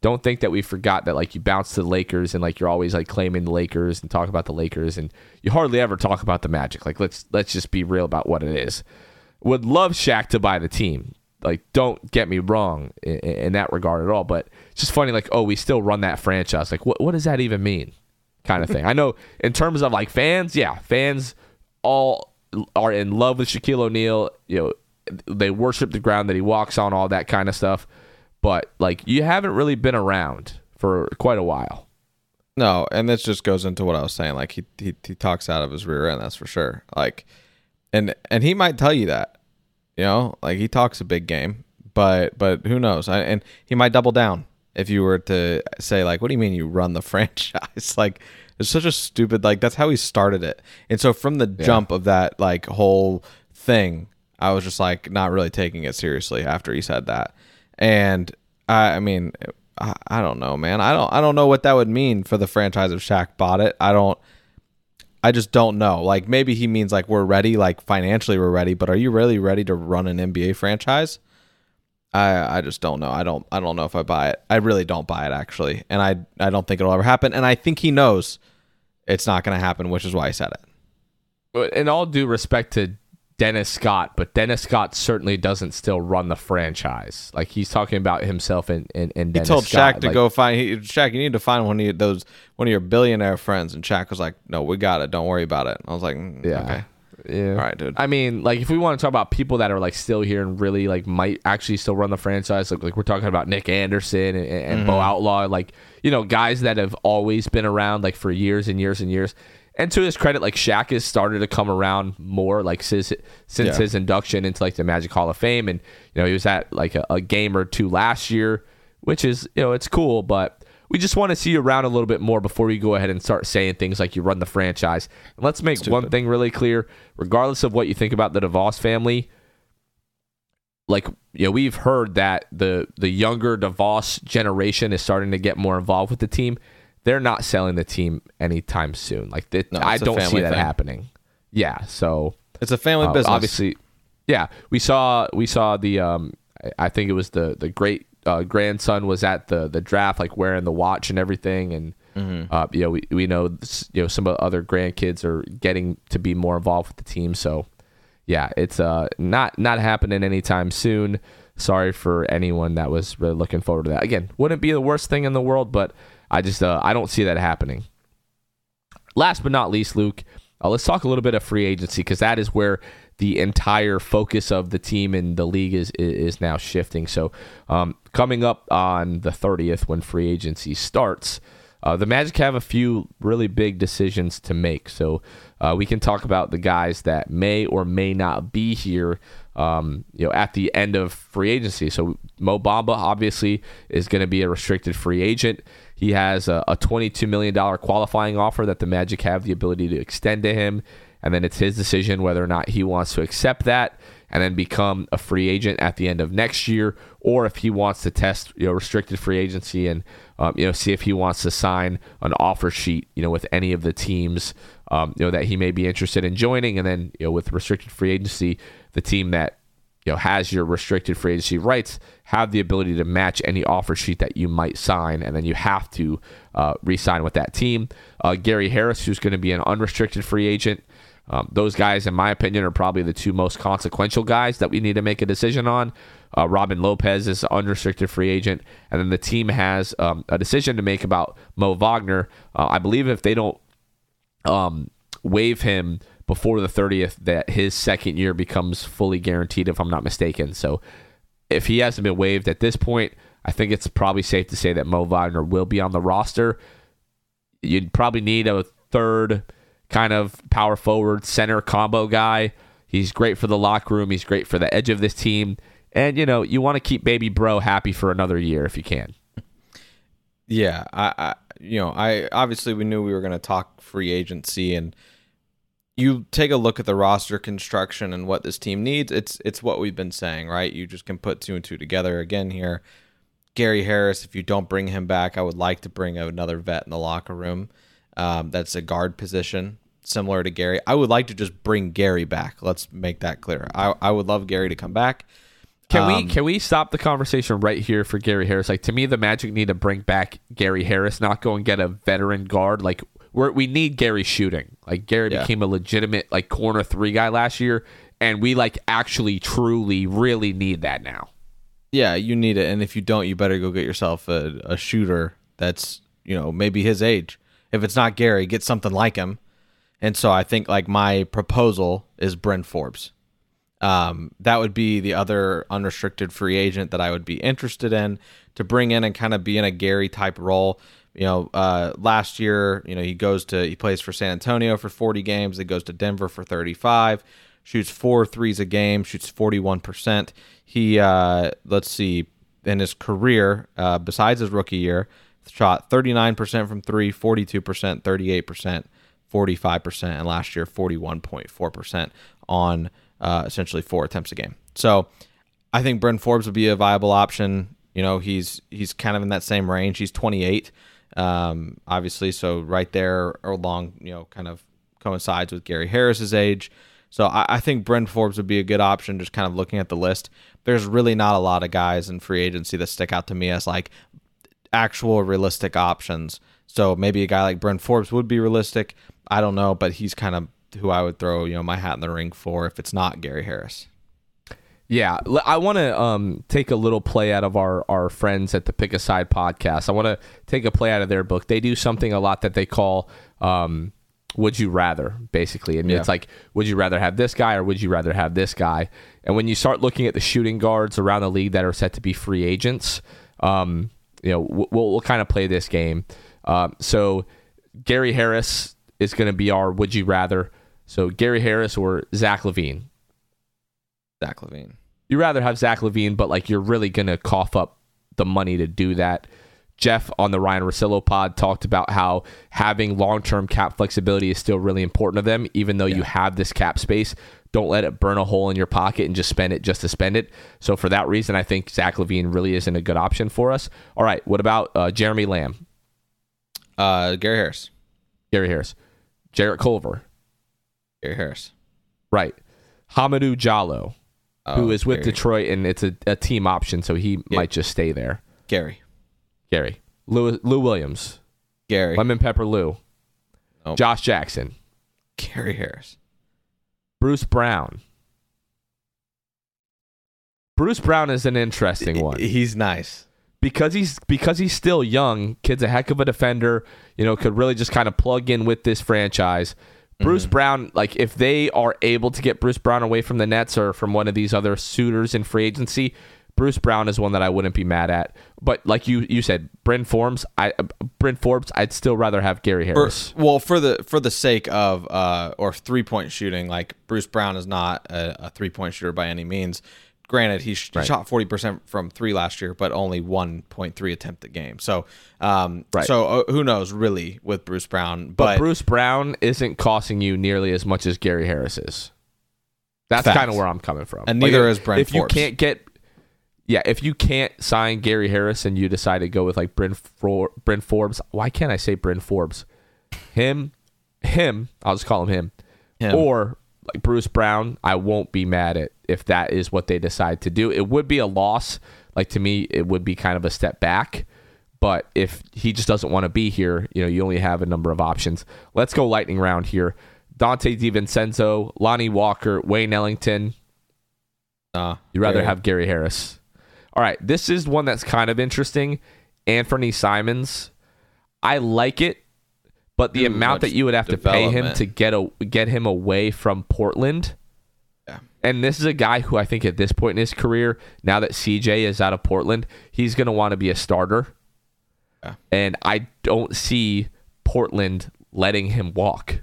don't think that we forgot that like you bounce to the Lakers and like you're always like claiming the Lakers and talk about the Lakers and you hardly ever talk about the Magic. Like let's let's just be real about what it is. Would love Shaq to buy the team. Like don't get me wrong in, in that regard at all. But it's just funny. Like oh we still run that franchise. Like what what does that even mean? Kind of thing. I know in terms of like fans, yeah, fans all are in love with Shaquille O'Neal. You know, they worship the ground that he walks on, all that kind of stuff. But like, you haven't really been around for quite a while. No, and this just goes into what I was saying. Like he, he he talks out of his rear end, that's for sure. Like, and and he might tell you that, you know, like he talks a big game, but but who knows? I, and he might double down if you were to say like, what do you mean you run the franchise? like, it's such a stupid like that's how he started it. And so from the jump of that like whole thing, I was just like not really taking it seriously after he said that. And I, I mean, I, I don't know, man. I don't I don't know what that would mean for the franchise if Shaq bought it. I don't. I just don't know. Like maybe he means like we're ready, like financially we're ready, but are you really ready to run an NBA franchise? I I just don't know. I don't I don't know if I buy it. I really don't buy it actually, and I I don't think it'll ever happen. And I think he knows it's not going to happen, which is why he said it. But in all due respect to Dennis Scott, but Dennis Scott certainly doesn't still run the franchise. Like he's talking about himself and and, and He told Scott. Shaq to Like, go find he, Shaq. You need to find one of your, those one of your billionaire friends, and Shaq was like, "No, we got it. Don't worry about it." I was like, mm, Yeah. okay, Yeah. all right, dude." I mean, like if we want to talk about people that are like still here and really like might actually still run the franchise, like, like we're talking about Nick Anderson and, and Bo Outlaw, like you know guys that have always been around like for years and years and years. And to his credit, like Shaq has started to come around more like since since Yeah. his induction into like the Magic Hall of Fame, and you know he was at like a, a game or two last year, which is you know it's cool, but we just want to see you around a little bit more before you go ahead and start saying things like you run the franchise. And let's make one thing really clear: regardless of what you think about the DeVos family, like you know, we've heard that the the younger DeVos generation is starting to get more involved with the team. They're not selling the team anytime soon. Like that, No, I don't see that thing. happening. Yeah, so It's a family uh, business. Obviously, yeah. We saw we saw the um, I- think it was the the great uh, grandson was at the the draft, like wearing the watch and everything, and Mm-hmm. uh, you know we we know you know some of the other grandkids are getting to be more involved with the team. So yeah, it's uh not not happening anytime soon. Sorry for anyone that was really looking forward to that. Again, wouldn't be the worst thing in the world, but I just uh, I don't see that happening. Last but not least, Luke, uh, let's talk a little bit of free agency because that is where the entire focus of the team and the league is is now shifting. So, um, coming up on the 30th when free agency starts, uh, the Magic have a few really big decisions to make. So, uh, we can talk about the guys that may or may not be here. Um, you know, at the end of free agency. So Mo Bamba obviously is going to be a restricted free agent. He has a, a $22 million qualifying offer that the Magic have the ability to extend to him. And then it's his decision whether or not he wants to accept that and then become a free agent at the end of next year, or if he wants to test you know restricted free agency and um, you know see if he wants to sign an offer sheet you know with any of the teams um, you know that he may be interested in joining, and then you know with restricted free agency, the team that you know has your restricted free agency rights have the ability to match any offer sheet that you might sign, and then you have to uh, re-sign with that team. Uh, Gary Harris, who's going to be an unrestricted free agent. Um, those guys, in my opinion, are probably the two most consequential guys that we need to make a decision on. Uh, Robin Lopez is an unrestricted free agent, and then the team has um, a decision to make about Mo Wagner. Uh, I believe if they don't um, waive him before the 30th, that his second year becomes fully guaranteed, if I'm not mistaken. So if he hasn't been waived at this point, I think it's probably safe to say that Mo Wagner will be on the roster. You'd probably need a third kind of power forward center combo guy. He's great for the locker room. He's great for the edge of this team. And, you know, you want to keep baby bro happy for another year if you can. Yeah. I, I you know, I obviously we knew we were going to talk free agency and you take a look at the roster construction and what this team needs. It's it's what we've been saying, right? You just can put two and two together again here. Gary Harris, if you don't bring him back, I would like to bring another vet in the locker room. Um, that's a guard position similar to Gary. I would like to just bring Gary back. Let's make that clear. I, I would love Gary to come back. Can Um, we can we stop the conversation right here for Gary Harris? Like to me, the Magic need to bring back Gary Harris, not go and get a veteran guard. Like we're, we need Gary shooting. Like Gary Yeah. became a legitimate like corner three guy last year, and we like actually truly really need that now. Yeah, you need it, and if you don't, you better go get yourself a, a shooter that's you know maybe his age. If it's not Gary, get something like him. And so I think like my proposal is Bryn Forbes. Um, that would be the other unrestricted free agent that I would be interested in to bring in and kind of be in a Gary type role. You know, uh, last year, you know, he goes to he plays for San Antonio for 40 games. He goes to Denver for 35. Shoots four threes a game. Shoots 41 percent. He uh, let's see, in his career, uh, besides his rookie year, shot 39 percent from three, 42 percent, 38 percent. 45%, and last year 41.4% on uh, essentially four attempts a game. So I think Bryn Forbes would be a viable option. You know, he's he's kind of in that same range. He's 28, um, obviously, so right there along, you know, kind of coincides with Gary Harris's age. So I, I think Bryn Forbes would be a good option. Just kind of looking at the list, there's really not a lot of guys in free agency that stick out to me as like actual realistic options. So maybe a guy like Brent Forbes would be realistic. I don't know, but he's kind of who I would throw, you know, my hat in the ring for if it's not Gary Harris. Yeah, I want to um, take a little play out of our, our friends at the Pick a Side podcast. I want to take a play out of their book. They do something a lot that they call um, "Would you rather?" Basically, I mean, Yeah. it's like, would you rather have this guy or would you rather have this guy? And when you start looking at the shooting guards around the league that are set to be free agents, um, you know, we'll, we'll kind of play this game. Um, so Gary Harris is going to be our "Would you rather?" So Gary Harris or Zach LaVine. Zach LaVine. You rather have Zach LaVine, but like you're really gonna cough up the money to do that. Jeff on the Ryan Russillo pod talked about how having long term cap flexibility is still really important to them, even though you have this cap space. Don't let it burn a hole in your pocket and just spend it just to spend it. So for that reason, I think Zach LaVine really isn't a good option for us. All right, what about uh, Jeremy Lamb, Uh, Gary Harris. Gary Harris, Jarrett Culver, Gary Harris. right? Hamidou Diallo, who Oh, is with Gary. Detroit, and it's a, a team option, so he might just stay there. Gary. Gary. Lou, Lou Williams. Gary. Lemon Pepper Lou. Nope. Josh Jackson. Gary Harris. Bruce Brown. Bruce Brown is an interesting one He's nice. because he's because he's still young. Kid's a heck of a defender. You know, could really just kind of plug in with this franchise. Bruce Brown, like if they are able to get Bruce Brown away from the Nets or from one of these other suitors in free agency, Bruce Brown is one that I wouldn't be mad at. But like you you said, Bryn Forbes, I Bryn Forbes, I'd still rather have Gary Harris. well, for the for the sake of uh or three point shooting, like Bruce Brown is not a, a three point shooter by any means. Granted, he, sh- Right. shot forty percent from three last year, but only one point three attempt a game. So, um, Right. so uh, who knows really with Bruce Brown? But, But, Bruce Brown isn't costing you nearly as much as Gary Harris is. That's kind of where I'm coming from. And neither is Brent If you can't get, yeah, if you can't sign Gary Harris and you decide to go with like Bryn, For, Bryn Forbes, why can't I say Bryn Forbes? Him, him, I'll just call him him. Him. Or like Bruce Brown, I won't be mad at if that is what they decide to do. It would be a loss. Like to me, it would be kind of a step back. But if he just doesn't want to be here, you know, you only have a number of options. Let's go lightning round here. Donte DiVincenzo, Lonnie Walker, Wayne Ellington. Nah, You'd rather Gary. have Gary Harris. All right, this is one that's kind of interesting. Anfernee Simons. I like it, but the amount that you would have to pay him to get a, get him away from Portland. Yeah. And this is a guy who I think at this point in his career, now that CJ is out of Portland, he's going to want to be a starter. Yeah. And I don't see Portland letting him walk.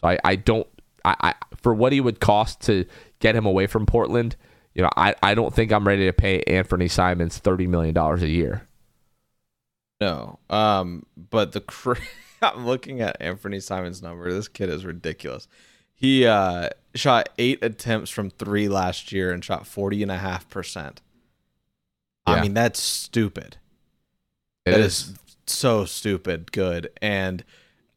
So I, I don't I, I for what he would cost to get him away from Portland, you know, I, I don't think I'm ready to pay Anfernee Simons thirty million dollars a year. No. Um, but the cra- I'm looking at Anfernee Simon's number. This kid is ridiculous. He uh shot eight attempts from three last year and shot forty and a half percent. I mean, that's stupid. It That is. is so stupid good. And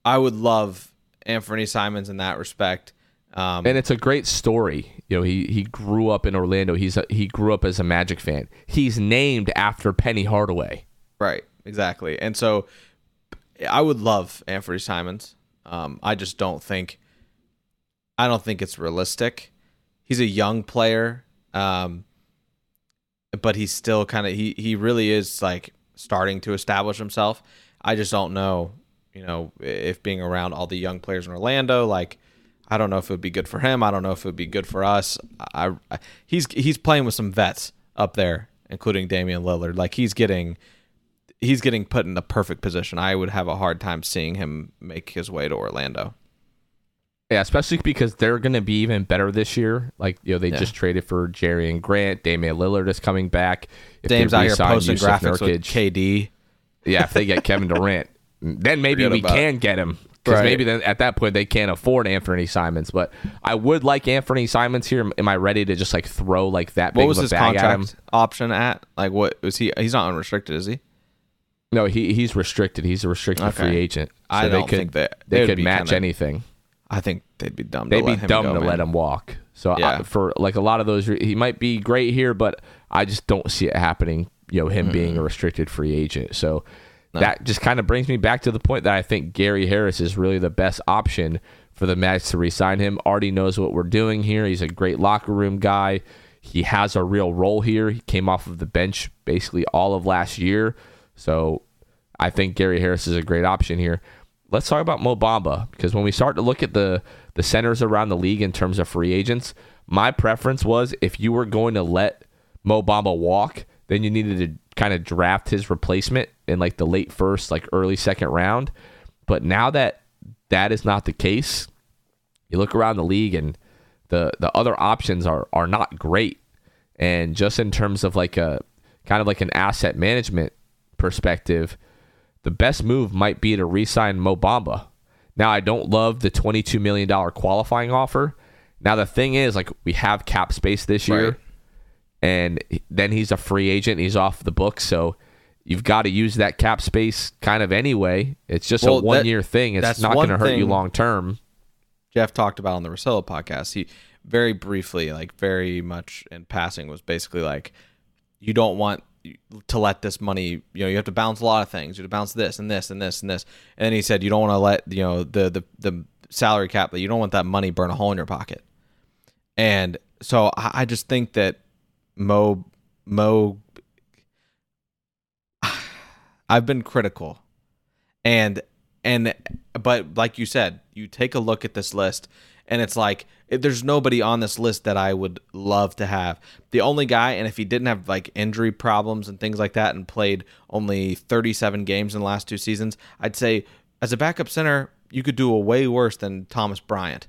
I would love Anfernee Simons in that respect. Um, and it's a great story. You know, he he grew up in Orlando. He's a, he grew up as a Magic fan. He's named after Penny Hardaway. Right, exactly. And so I would love Anfernee Simons. Um, I just don't think I don't think it's realistic. He's a young player, um, but he's still kind of he he really is like starting to establish himself. I just don't know, you know, if being around all the young players in Orlando, like I don't know if it would be good for him. I don't know if it would be good for us. I, I he's he's playing with some vets up there, including Damian Lillard. Like he's getting he's getting put in the perfect position. I would have a hard time seeing him make his way to Orlando. Yeah, especially because they're going to be even better this year. Like you know, they Yeah. just traded for Jerami Grant. Damian Lillard is coming back. If Dame's they out here posting Yusuf graphics with KD. Yeah, if they get Kevin Durant, then maybe Forget we can get him. Because Right. maybe then at that point they can't afford Anfernee Simons. But I would like Anfernee Simons here. Am I ready to just like throw like that big What was of a his bag at contract option at? Like what was he? He's not unrestricted, is he? No, he he's restricted. He's a restricted Okay. free agent. I they don't could, think that- they they could match kinda- anything. I think they'd be dumb. They'd to be let him dumb go, to man. let him walk. So I, for like a lot of those, he might be great here, but I just don't see it happening. You know, him being mm-hmm. a restricted free agent. So that just kind of brings me back to the point that I think Gary Harris is really the best option for the Mets to re-sign him. Already knows what we're doing here. He's a great locker room guy. He has a real role here. He came off of the bench basically all of last year. So I think Gary Harris is a great option here. Let's talk about Mo Bamba because when we start to look at the the centers around the league in terms of free agents, my preference was if you were going to let Mo Bamba walk, then you needed to kind of draft his replacement in like the late first, like early second round. But now that that is not the case, you look around the league and the the other options are are not great. And just in terms of like a kind of like an asset management perspective, the best move might be to re-sign Mo Bamba. Now I don't love the twenty-two million dollar qualifying offer. Now the thing is, like we have cap space this year, Right. and then he's a free agent. He's off the book. so you've got to use that cap space kind of anyway. It's just Well, a that- one-year thing. It's not going to hurt you long term. Jeff talked about on the Russillo podcast. He very briefly, like very much in passing, was basically like, you don't want to let this money. You know, you have to balance a lot of things. You have to balance this and this and this and this. And then he said, you don't want to let you know the the the salary cap. You don't want that money burn a hole in your pocket. And so I just think that Mo Mo. I've been critical, and and but like you said, you take a look at this list, and it's like if there's nobody on this list that I would love to have. The only guy, and if he didn't have like injury problems and things like that, and played only 37 games in the last two seasons, I'd say as a backup center, you could do a way worse than Thomas Bryant.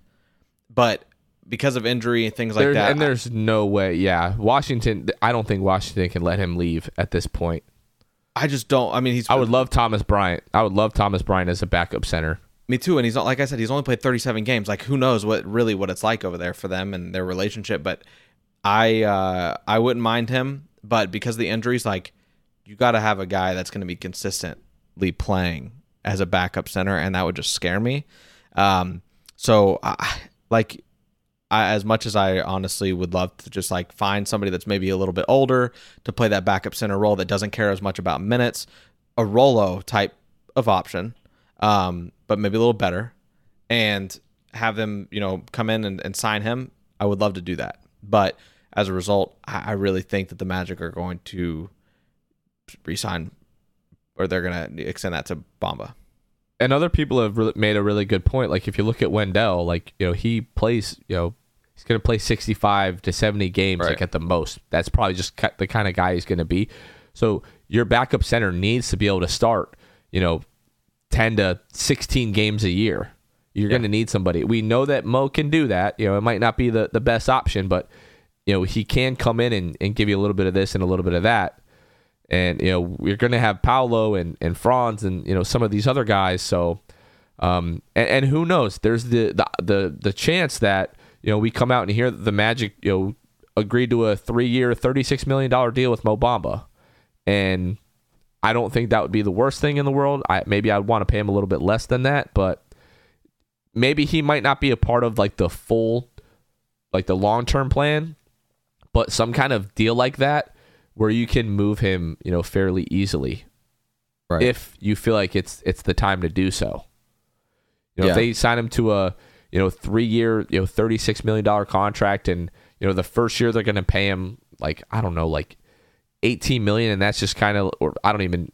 But because of injury and things like There- that, and there's no way. Yeah, Washington. I don't think Washington can let him leave at this point. I just don't. I mean, he's. I would love Thomas Bryant. I would love Thomas Bryant as a backup center. Me too. And he's not like I said, he's only played 37 games. Like who knows what really what it's like over there for them and their relationship. But I uh, I wouldn't mind him. But because of the injuries, like you got to have a guy that's going to be consistently playing as a backup center, and that would just scare me. Um, so I, like I, as much as I honestly would love to just like find somebody that's maybe a little bit older to play that backup center role that doesn't care as much about minutes, a Rolo type of option, um, but maybe a little better, and have them, you know, come in and, and sign him. I would love to do that. But as a result, I, I really think that the Magic are going to resign or they're going to extend that to Bamba. And other people have really made a really good point. Like if you look at Wendell, like you know he plays, you know he's going to play 65 to 70 games Right. like at the most. That's probably just the kind of guy he's going to be. So your backup center needs to be able to start, you know, 10 to 16 games a year. You're going to need somebody. We know that Mo can do that. You know, it might not be the, the best option, but you know, he can come in and, and give you a little bit of this and a little bit of that. And, you know, we're going to have Paolo and, and Franz and, you know, some of these other guys. So, um, and, and who knows? There's the, the the the chance that you know we come out and hear the Magic you know agreed to a three year, thirty six million dollar deal with Mo Bamba, and I don't think that would be the worst thing in the world. I maybe I'd want to pay him a little bit less than that, but maybe he might not be a part of like the full, like the long term plan, but some kind of deal like that where you can move him, you know, fairly easily Right. if you feel like it's it's the time to do so. You know, Yeah. if they sign him to a you know three year you know thirty six million dollar contract, and you know the first year they're going to pay him like I don't know like eighteen million, and that's just kind of or I don't even.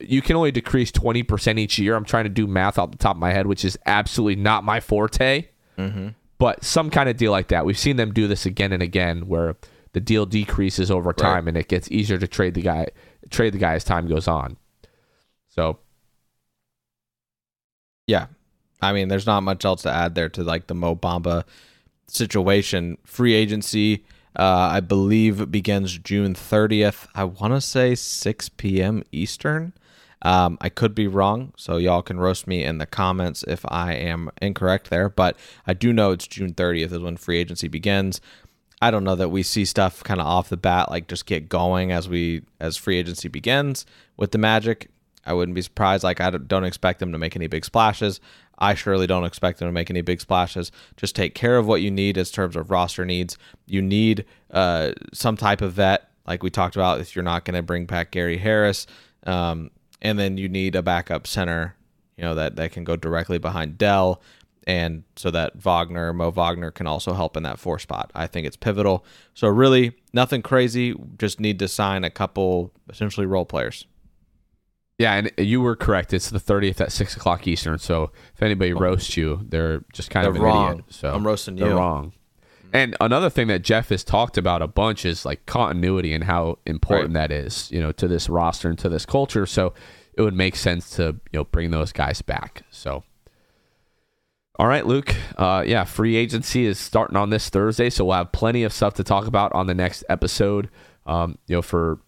You can only decrease twenty percent each year. I'm trying to do math off the top of my head, which is absolutely not my forte. Mm-hmm. But some kind of deal like that, we've seen them do this again and again, where the deal decreases over time, and it gets easier to trade the guy, trade the guy as time goes on. So Yeah. I mean, there's not much else to add there to like the Mo Bamba situation. Free agency, uh, I believe, begins June 30th. I want to say 6 p.m. Eastern. Um, I could be wrong, so y'all can roast me in the comments if I am incorrect there. But I do know it's June 30th is when free agency begins. I don't know that we see stuff kind of off the bat like just get going as we as free agency begins with the Magic. I wouldn't be surprised. Like I don't expect them to make any big splashes. I surely don't expect them to make any big splashes. Just take care of what you need in terms of roster needs. You need uh, some type of vet, like we talked about. If you're not going to bring back Gary Harris, um, and then you need a backup center, you know that that can go directly behind Dell, and so that Wagner, Mo Wagner, can also help in that four spot. I think it's pivotal. So really, nothing crazy. Just need to sign a couple essentially role players. Yeah, and you were correct. It's the 30th at six o'clock Eastern. So if anybody roasts you, they're just kind of They're an wrong. idiot. So I'm roasting you. they're wrong. And another thing that Jeff has talked about a bunch is like continuity and how important that is, you know, to this roster and to this culture. So it would make sense to you know bring those guys back. So. All right, Luke. Uh, yeah, free agency is starting on this Thursday, so we'll have plenty of stuff to talk about on the next episode. Um, you know, for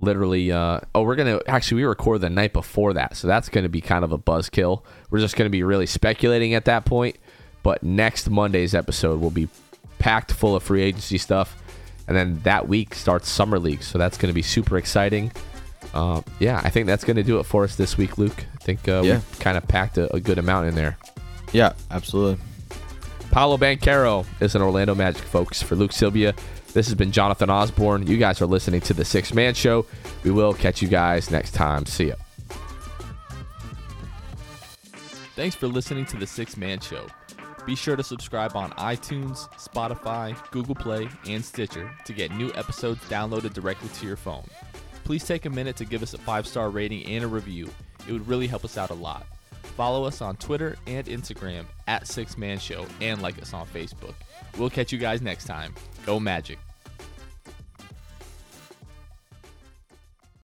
literally uh oh we're gonna actually we record the night before that so that's gonna be kind of a buzzkill we're just gonna be really speculating at that point but next monday's episode will be packed full of free agency stuff and then that week starts summer league so that's gonna be super exciting uh, yeah i think that's gonna do it for us this week luke i think uh, Yeah. we kind of packed a, a good amount in there Yeah, absolutely. Paolo Banchero is an Orlando Magic folks. For Luke Sylvia, this has been Jonathan Osborne. You guys are listening to the Six Man Show. We will catch you guys next time. See ya. Thanks for listening to The Six Man Show. Be sure to subscribe on iTunes, Spotify, Google Play, and Stitcher to get new episodes downloaded directly to your phone. Please take a minute to give us a five star rating and a review. It would really help us out a lot. Follow us on Twitter and Instagram at Six Man Show and like us on Facebook. We'll catch you guys next time. Go Magic.